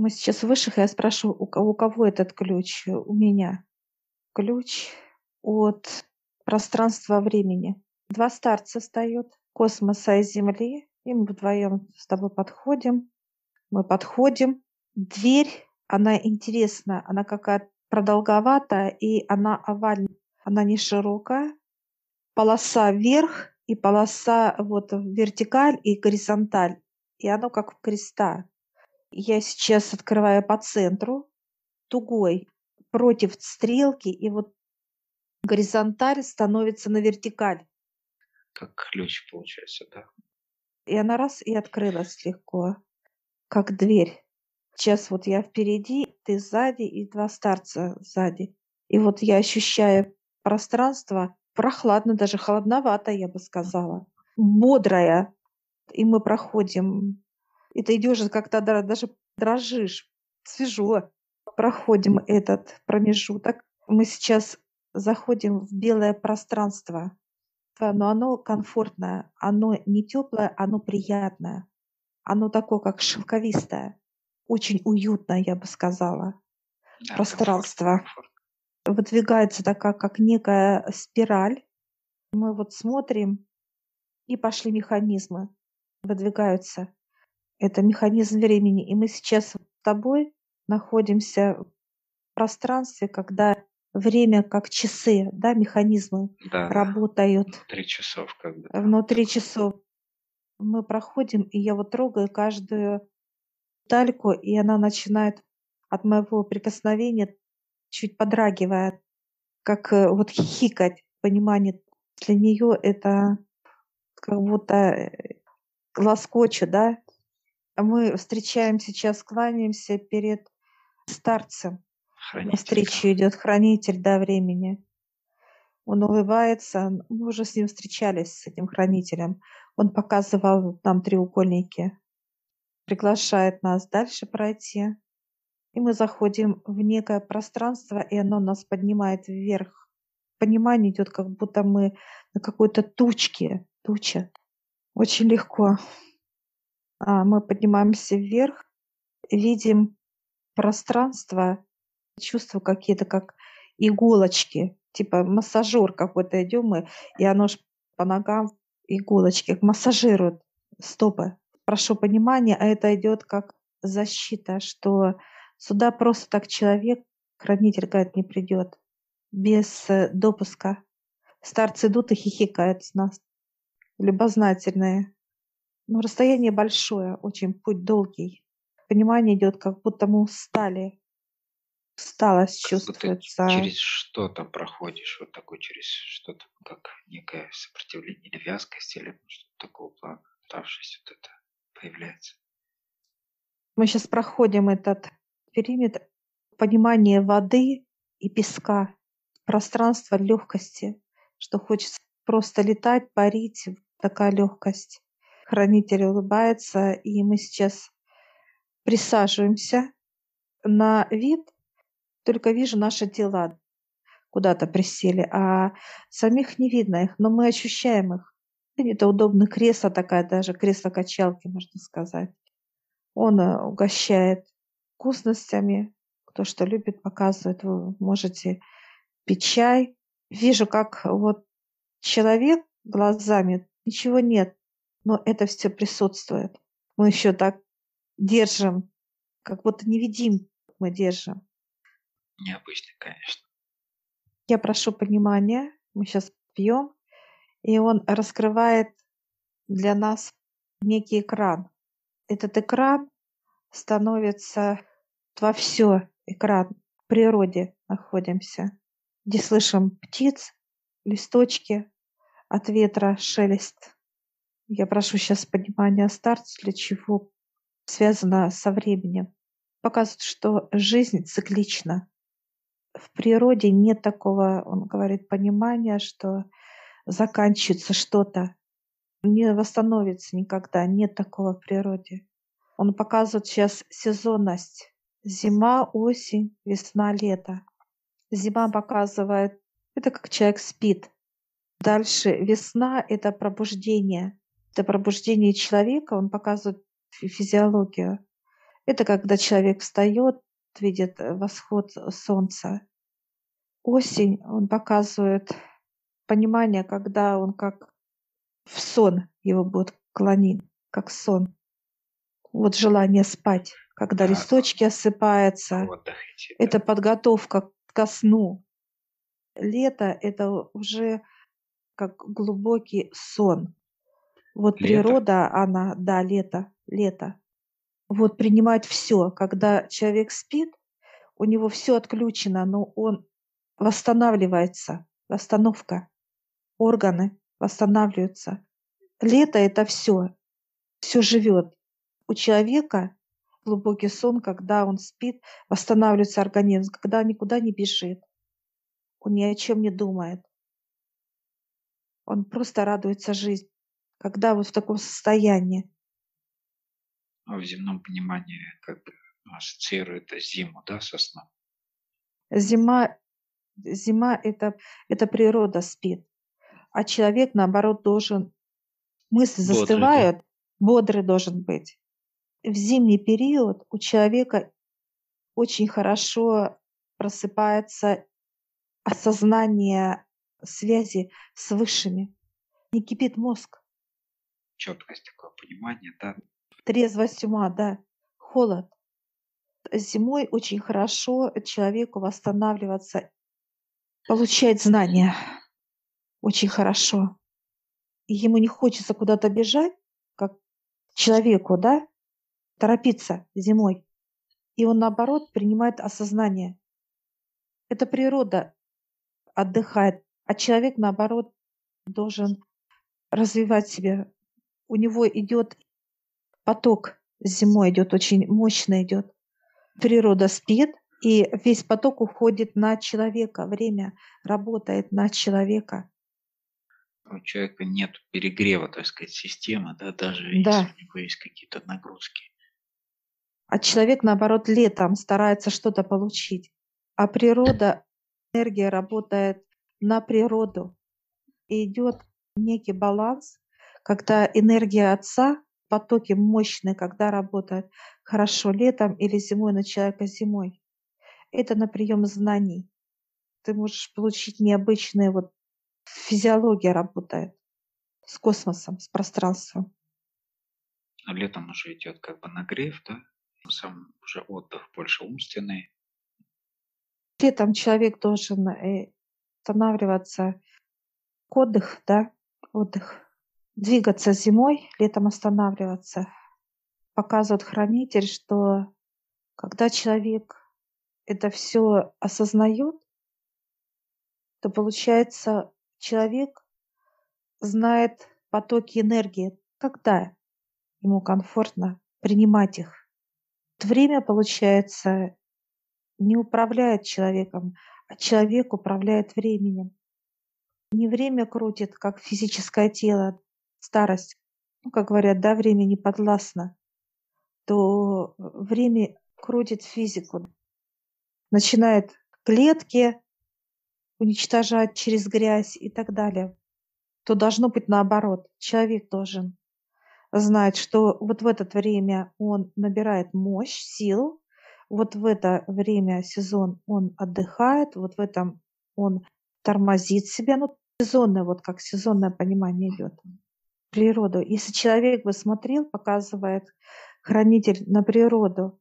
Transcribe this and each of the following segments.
Мы сейчас высших, я спрошу, у кого, у кого этот ключ? У меня. Ключ от пространства времени. Два старца встают, космоса и Земли, и мы вдвоем с тобой подходим. Мы подходим. Дверь, она интересна, она какая-то продолговатая, и она овальная, она не широкая. Полоса вверх и полоса вот вертикаль и горизонталь. И оно как в креста. Я сейчас открываю по центру, тугой, против стрелки, и вот горизонталь становится на вертикаль. Как ключ получается, да? И она раз и открылась легко, как дверь. Сейчас вот я впереди, ты сзади и два старца сзади. И вот я ощущаю пространство прохладно, даже холодновато, я бы сказала. Бодрое. И мы проходим. И ты идешь, как-то даже дрожишь. Свежо. Проходим этот промежуток. Мы сейчас заходим в белое пространство. Но оно комфортное, оно не теплое, оно приятное. Оно такое, как шелковистое очень уютно, я бы сказала, да, пространство. Комфорт, Выдвигается такая, как некая спираль. Мы вот смотрим, и пошли механизмы, выдвигаются. Это механизм времени. И мы сейчас с тобой находимся в пространстве, когда время как часы, да, механизмы да, работают. Внутри часов как бы. Внутри часов. Мы проходим, и я вот трогаю каждую тальку, и она начинает от моего прикосновения чуть подрагивая, как э, вот хихикать, понимание. Для нее это как будто э, лоскочет, да. А мы встречаем сейчас, кланяемся перед старцем. Хранитель. Встречу идет хранитель до времени. Он улыбается. Мы уже с ним встречались, с этим хранителем. Он показывал нам треугольники приглашает нас дальше пройти. И мы заходим в некое пространство, и оно нас поднимает вверх. Понимание идет, как будто мы на какой-то тучке. Туча. Очень легко. А мы поднимаемся вверх, видим пространство, чувства какие-то, как иголочки, типа массажер какой-то идем мы, и оно ж по ногам иголочки массажирует стопы прошу понимания, а это идет как защита, что сюда просто так человек, хранитель, говорит, не придет без э, допуска. Старцы идут и хихикают с нас. Любознательные. Но расстояние большое, очень путь долгий. Понимание идет, как будто мы устали. Усталость как чувствуется. через что-то проходишь, вот такой через что-то, как некое сопротивление или вязкость, или что-то такого плана, оставшись вот это появляется. Мы сейчас проходим этот периметр понимания воды и песка, пространства легкости, что хочется просто летать, парить, такая легкость. Хранитель улыбается, и мы сейчас присаживаемся на вид, только вижу наши тела куда-то присели, а самих не видно их, но мы ощущаем их. Это удобно кресло такая, даже кресло-качалки, можно сказать. Он э, угощает вкусностями. Кто что любит, показывает. Вы можете пить чай. Вижу, как вот человек глазами, ничего нет, но это все присутствует. Мы еще так держим, как будто невидим мы держим. Необычно, конечно. Я прошу понимания. Мы сейчас пьем и он раскрывает для нас некий экран. Этот экран становится во все экран в природе находимся, где слышим птиц, листочки, от ветра шелест. Я прошу сейчас понимания старца, для чего связано со временем. Показывает, что жизнь циклична. В природе нет такого, он говорит, понимания, что заканчивается что-то, не восстановится никогда, нет такого в природе. Он показывает сейчас сезонность. Зима, осень, весна, лето. Зима показывает, это как человек спит. Дальше весна — это пробуждение. Это пробуждение человека, он показывает физиологию. Это когда человек встает, видит э, восход солнца. Осень, он показывает понимание, когда он как в сон его будет клонить, как сон. Вот желание спать, когда Да, листочки осыпаются, отдыхайте, да. это подготовка ко сну. Лето – это уже как глубокий сон. Вот Лето? природа, она, да, лето, лето. Вот принимать все, когда человек спит, у него все отключено, но он восстанавливается, восстановка, органы восстанавливаются. Лето это все, все живет. У человека глубокий сон, когда он спит, восстанавливается организм, когда никуда не бежит, он ни о чем не думает. Он просто радуется жизни, когда вот в таком состоянии. А в земном понимании как бы ассоциирует зиму, да, со сном? Зима, зима это, это природа спит, а человек, наоборот, должен, мысли Бодрый, да? застывают, бодрый должен быть. В зимний период у человека очень хорошо просыпается осознание связи с высшими. Не кипит мозг, Четкость такое понимание, да. трезвость ума, да, холод. Зимой очень хорошо человеку восстанавливаться, получать знания. Очень хорошо. И ему не хочется куда-то бежать, как человеку, да, торопиться зимой. И он, наоборот, принимает осознание. Это природа отдыхает, а человек, наоборот, должен развивать себя. У него идет поток зимой идет, очень мощно идет. Природа спит, и весь поток уходит на человека. Время работает на человека. У человека нет перегрева, так сказать, системы, да, даже Да. если у него есть какие-то нагрузки. А человек, наоборот, летом старается что-то получить. А природа, энергия работает на природу. И идет некий баланс, когда энергия Отца, потоки мощные, когда работают хорошо летом или зимой на человека зимой. Это на прием знаний. Ты можешь получить необычные, вот физиология работает с космосом, с пространством. А летом уже идет как бы нагрев, да, сам уже отдых больше умственный. Летом человек должен э, останавливаться к отдых, да, отдых. Двигаться зимой, летом останавливаться. Показывает хранитель, что когда человек это все осознает, то получается человек знает потоки энергии, когда ему комфортно принимать их. Время, получается, не управляет человеком, а человек управляет временем. Не время крутит, как физическое тело, старость. Ну, как говорят, да, время не подвластно. То время крутит физику. Начинает клетки уничтожать через грязь и так далее. То должно быть наоборот. Человек должен знать, что вот в это время он набирает мощь, сил, вот в это время сезон он отдыхает, вот в этом он тормозит себя, ну, сезонное, вот как сезонное понимание идет природу. Если человек бы смотрел, показывает хранитель на природу,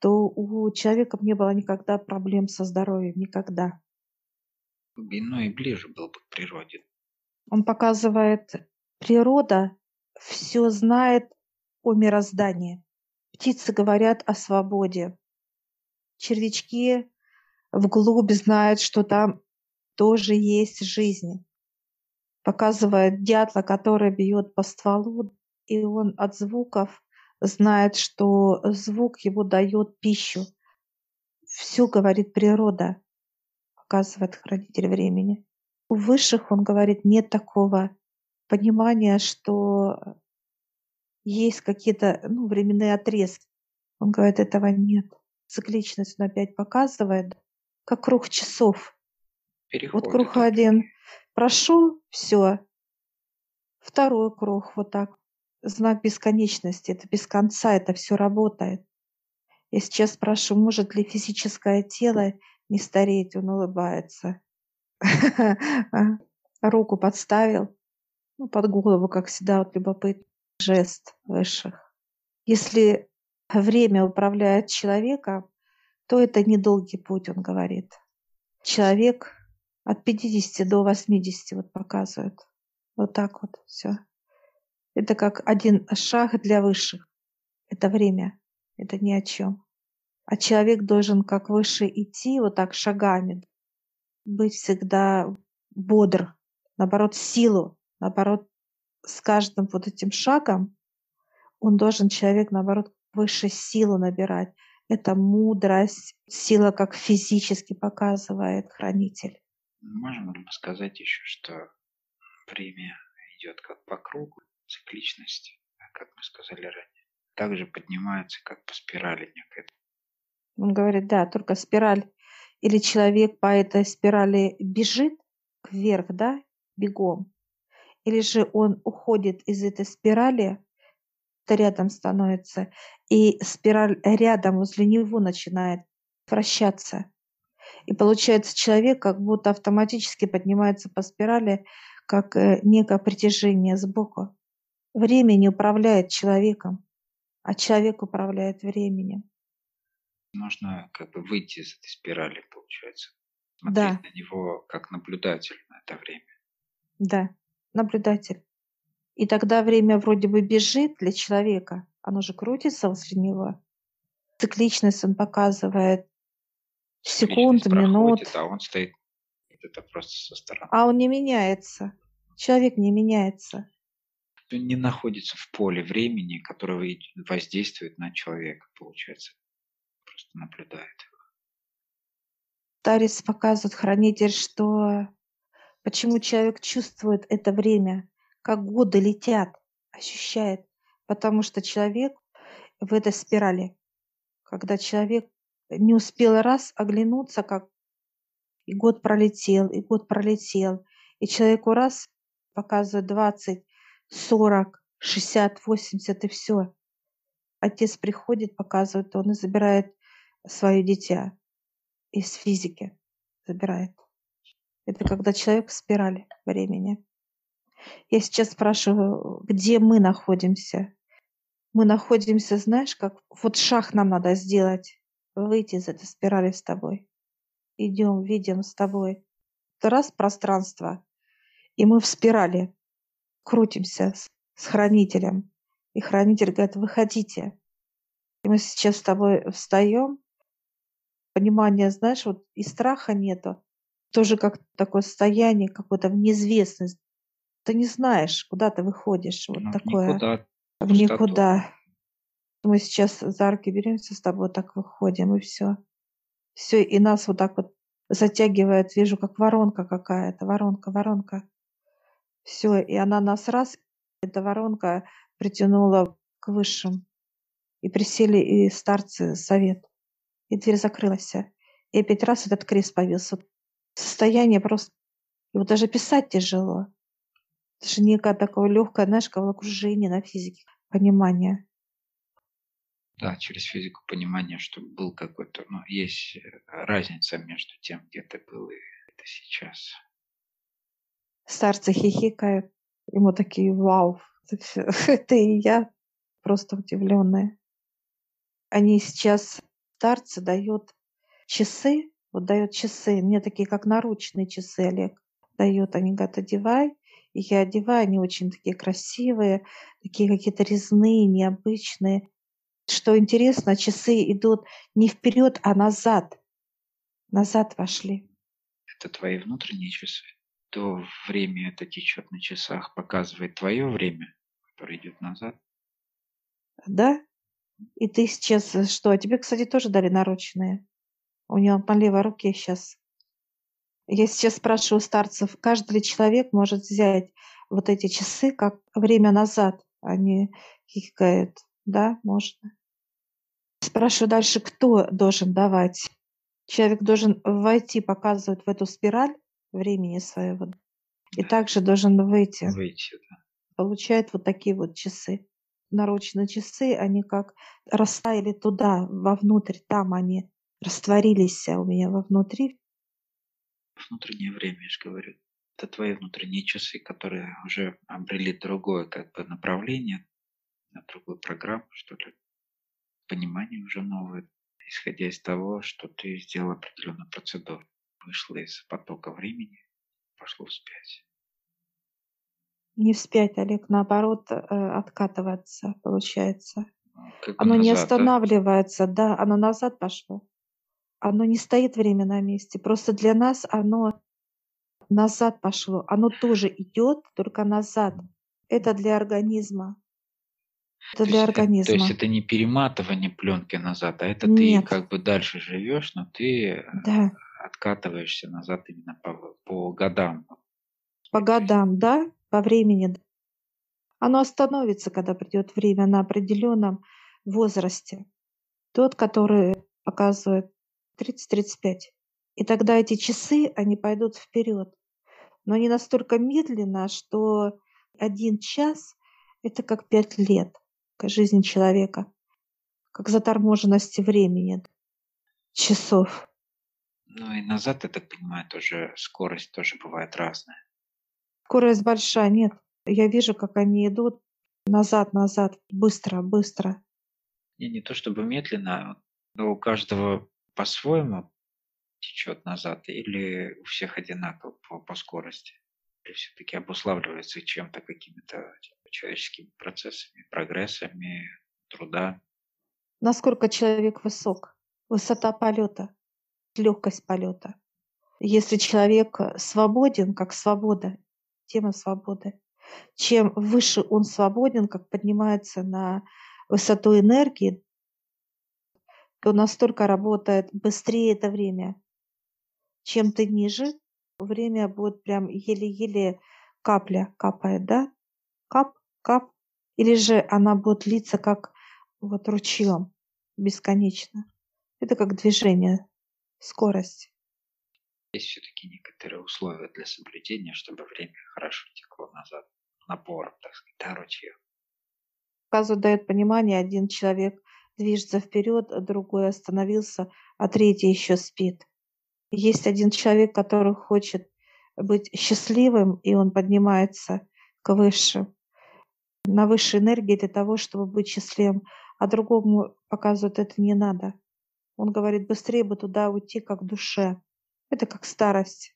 то у человека не было никогда проблем со здоровьем, никогда. Ну и ближе был бы к природе. Он показывает, природа все знает о мироздании. Птицы говорят о свободе. Червячки вглубь знают, что там тоже есть жизнь. Показывает дятла, который бьет по стволу, и он от звуков знает, что звук его дает пищу. Все говорит природа, показывает хранитель времени. У высших, он говорит, нет такого понимания, что есть какие-то ну, временные отрезки. Он говорит, этого нет. Цикличность он опять показывает, как круг часов. Переходит. Вот круг один прошел, все. Второй круг вот так. Знак бесконечности. Это без конца, это все работает. Я сейчас спрашиваю, может ли физическое тело не стареть? Он улыбается. Руку подставил, ну, под голову, как всегда, вот любопытный жест высших. Если время управляет человеком, то это недолгий путь, он говорит. Человек от 50 до 80 вот показывает. Вот так вот все. Это как один шаг для высших. Это время. Это ни о чем. А человек должен как выше идти, вот так шагами, быть всегда бодр, наоборот, силу, наоборот, с каждым вот этим шагом он должен, человек, наоборот, выше силу набирать. Это мудрость, сила как физически показывает хранитель. Можем ли мы сказать еще, что время идет как по кругу, цикличность, как мы сказали ранее, также поднимается как по спирали некой. Он говорит, да, только спираль или человек по этой спирали бежит вверх, да, бегом, или же он уходит из этой спирали, то рядом становится, и спираль рядом возле него начинает вращаться. И получается, человек как будто автоматически поднимается по спирали, как э, некое притяжение сбоку. Время не управляет человеком, а человек управляет временем. Нужно как бы выйти из этой спирали, получается. Смотреть Да, на него как наблюдатель на это время. да, наблюдатель. И тогда время вроде бы бежит для человека, оно же крутится возле него. Цикличность он показывает секунд, минут, проходит, а он стоит это просто со стороны. а он не меняется. Человек не меняется. Он не находится в поле времени, которое воздействует на человека, получается. Просто наблюдает. Старец показывает хранитель, что почему человек чувствует это время, как годы летят, ощущает. Потому что человек в этой спирали, когда человек не успел раз оглянуться, как и год пролетел, и год пролетел, и человеку раз показывает 20, 40, 60, 80 и все. Отец приходит, показывает, он и забирает свое дитя из физики, забирает. Это когда человек в спирали времени. Я сейчас спрашиваю, где мы находимся? Мы находимся, знаешь, как вот шаг нам надо сделать, выйти из этой спирали с тобой. Идем, видим с тобой. Это раз пространство, и мы в спирали крутимся с, с хранителем. И хранитель говорит, выходите. И мы сейчас с тобой встаем. Понимание, знаешь, вот и страха нету. Тоже как такое состояние, какое-то в неизвестность. Ты не знаешь, куда ты выходишь. Вот Ну, такое. никуда, В никуда. Мы сейчас за руки беремся с тобой, так выходим, и все. Все, и нас вот так вот затягивает, вижу, как воронка какая-то, воронка, воронка. Все, и она нас раз, эта воронка притянула к высшим. И присели и старцы совет. И дверь закрылась. И опять раз этот крест повис. Вот состояние просто... Его даже писать тяжело. Это же некое такое легкое, знаешь, головокружение на физике, понимание. Да, через физику понимания, что был какой-то, ну, есть э, разница между тем, где ты был и это сейчас. Старцы хихикают. Ему такие, вау, это, всё- это и я. Просто удивленная. Они сейчас, старцы, дают часы, вот дают часы, мне такие, как наручные часы, Олег, дают. Они говорят, одевай. И я одеваю, они очень такие красивые, такие какие-то резные, необычные. Что интересно, часы идут не вперед, а назад. Назад вошли. Это твои внутренние часы. То время это течет на часах, показывает твое время, которое идет назад. Да? И ты сейчас э, что? А тебе, кстати, тоже дали наручные. У него по левой руке сейчас. Я сейчас спрашиваю старцев, каждый ли человек может взять вот эти часы как время назад? Они хихикают. Да, можно. Спрашиваю дальше, кто должен давать? Человек должен войти, показывать в эту спираль времени своего. И Да. также должен выйти. Выйти, да. Получает вот такие вот часы. наручные часы, они как растаяли туда, вовнутрь, там они растворились у меня вовнутри. Внутреннее время, я же говорю. Это твои внутренние часы, которые уже обрели другое как бы направление, на другую программу, что ли. Понимание уже новое, исходя из того, что ты сделал определенную процедуру. Вышла из потока времени, пошло вспять. Не вспять, Олег, наоборот, э, откатывается, получается. Как бы Оно не назад, да? останавливается, да, оно назад пошло. Оно не стоит время на месте. Просто для нас оно назад пошло. Оно тоже идет, только назад. Это для организма. Это То для э, то есть организма. это не перематывание пленки назад, а это ты как бы дальше живешь, но ты э, да, откатываешься назад именно по, по годам. по годам, да, по времени. Оно остановится, когда придет время на определенном возрасте. Тот, который показывает 30-35. И тогда эти часы, они пойдут вперед. Но они настолько медленно, что один час– это как пять лет к жизни человека, как заторможенности времени, часов. ну и назад, я так понимаю, тоже скорость тоже бывает разная. Скорость большая, нет. Я вижу, как они идут назад, назад, быстро, быстро. Не, не то чтобы медленно, но у каждого по-своему течет назад, или у всех одинаково по, по скорости? Или все-таки обуславливается чем-то, какими-то человеческими процессами, прогрессами, труда? Насколько человек высок, высота полета, легкость полета. Если человек э, свободен, как свобода, тема свободы, чем выше он свободен, как поднимается на высоту энергии, то настолько работает быстрее это время. Чем ты ниже, время будет прям еле-еле капля капает, да? Кап, кап. Или же она будет литься как вот ручьем бесконечно. Это как движение, скорость. Есть все-таки некоторые условия для соблюдения, чтобы время хорошо текло назад, напором, так сказать, да, ручьем. Сразу дает понимание, один человек движется вперед, другой остановился, а третий еще спит. Есть один человек, который хочет быть счастливым, и он поднимается к выше, на высшей энергии для того, чтобы быть счастливым, а другому показывают, это не надо. Он говорит, быстрее бы туда уйти, как в душе. Это как старость.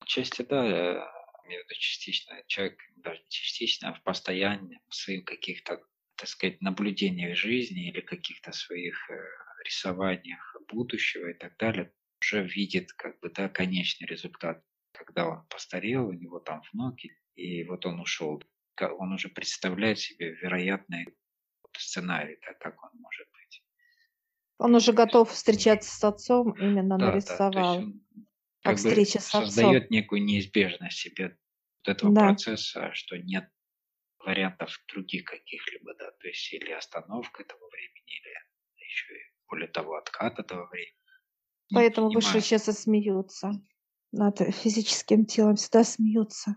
Отчасти, да, я имею в виду частично. Человек даже не частично, а в постоянном своих каких-то, так сказать, наблюдениях жизни или каких-то своих э, рисованиях будущего и так далее, уже видит как бы, да, конечный результат. Когда он постарел, у него там внуки, и вот он ушел. Он уже представляет себе вероятный сценарий, да, как он может быть. Он уже готов встречаться с отцом, именно Да, да, нарисовал. он Как как бы встреча с отцом. создает некую неизбежность себе вот этого Да. процесса, что нет вариантов других каких-либо, да, то есть или остановка этого времени, или еще и более того откат этого времени. Поэтому высшие принимает. часто смеются над физическим телом, всегда смеются.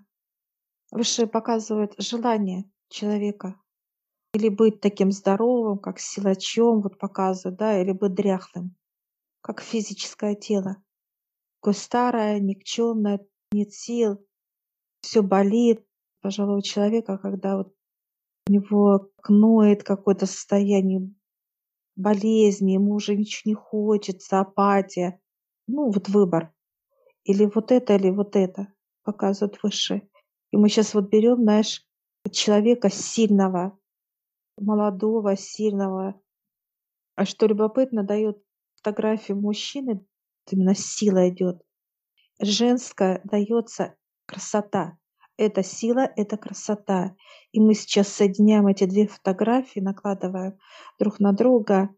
Высшие показывают желание человека. Или быть таким здоровым, как силачом, вот показывают, да, или быть дряхлым, как физическое тело. Такое старое, никчемное, нет сил, все болит. Пожалуй, у человека, когда вот у него кноет какое-то состояние болезни, ему уже ничего не хочется, апатия. Ну, вот выбор. Или вот это, или вот это, показывают выше. И мы сейчас вот берем, знаешь, человека сильного, молодого, сильного. А что любопытно, дает фотографию мужчины, именно сила идет. Женская дается красота. Это сила, это красота. И мы сейчас соединяем эти две фотографии, накладываем друг на друга,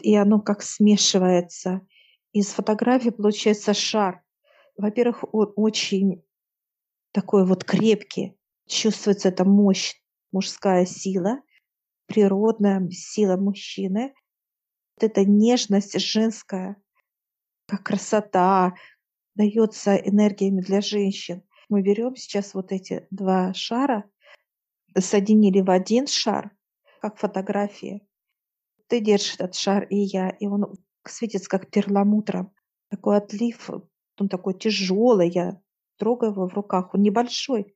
и оно как смешивается. Из фотографии получается шар. Во-первых, он очень такой вот крепкий. Чувствуется эта мощь, мужская сила, природная сила мужчины. Вот эта нежность женская, как красота, дается энергиями для женщин. Мы берем сейчас вот эти два шара, соединили в один шар, как фотографии. Ты держишь этот шар, и я, и он светится как перламутром. Такой отлив, он такой тяжелый, я трогаю его в руках. Он небольшой,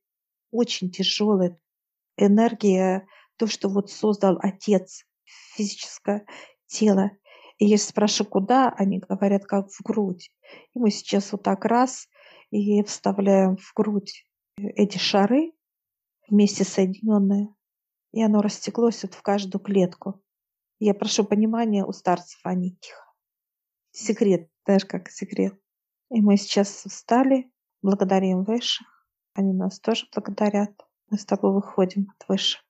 очень тяжелый. Энергия, то, что вот создал Отец, физическое тело. И я спрашиваю, куда, они говорят, как в грудь. И мы сейчас вот так раз и вставляем в грудь эти шары вместе соединенные, и оно растеклось вот в каждую клетку. Я прошу понимания у старцев, они тихо. Секрет, знаешь, как секрет. И мы сейчас встали, благодарим высших, они нас тоже благодарят. Мы с тобой выходим от высших.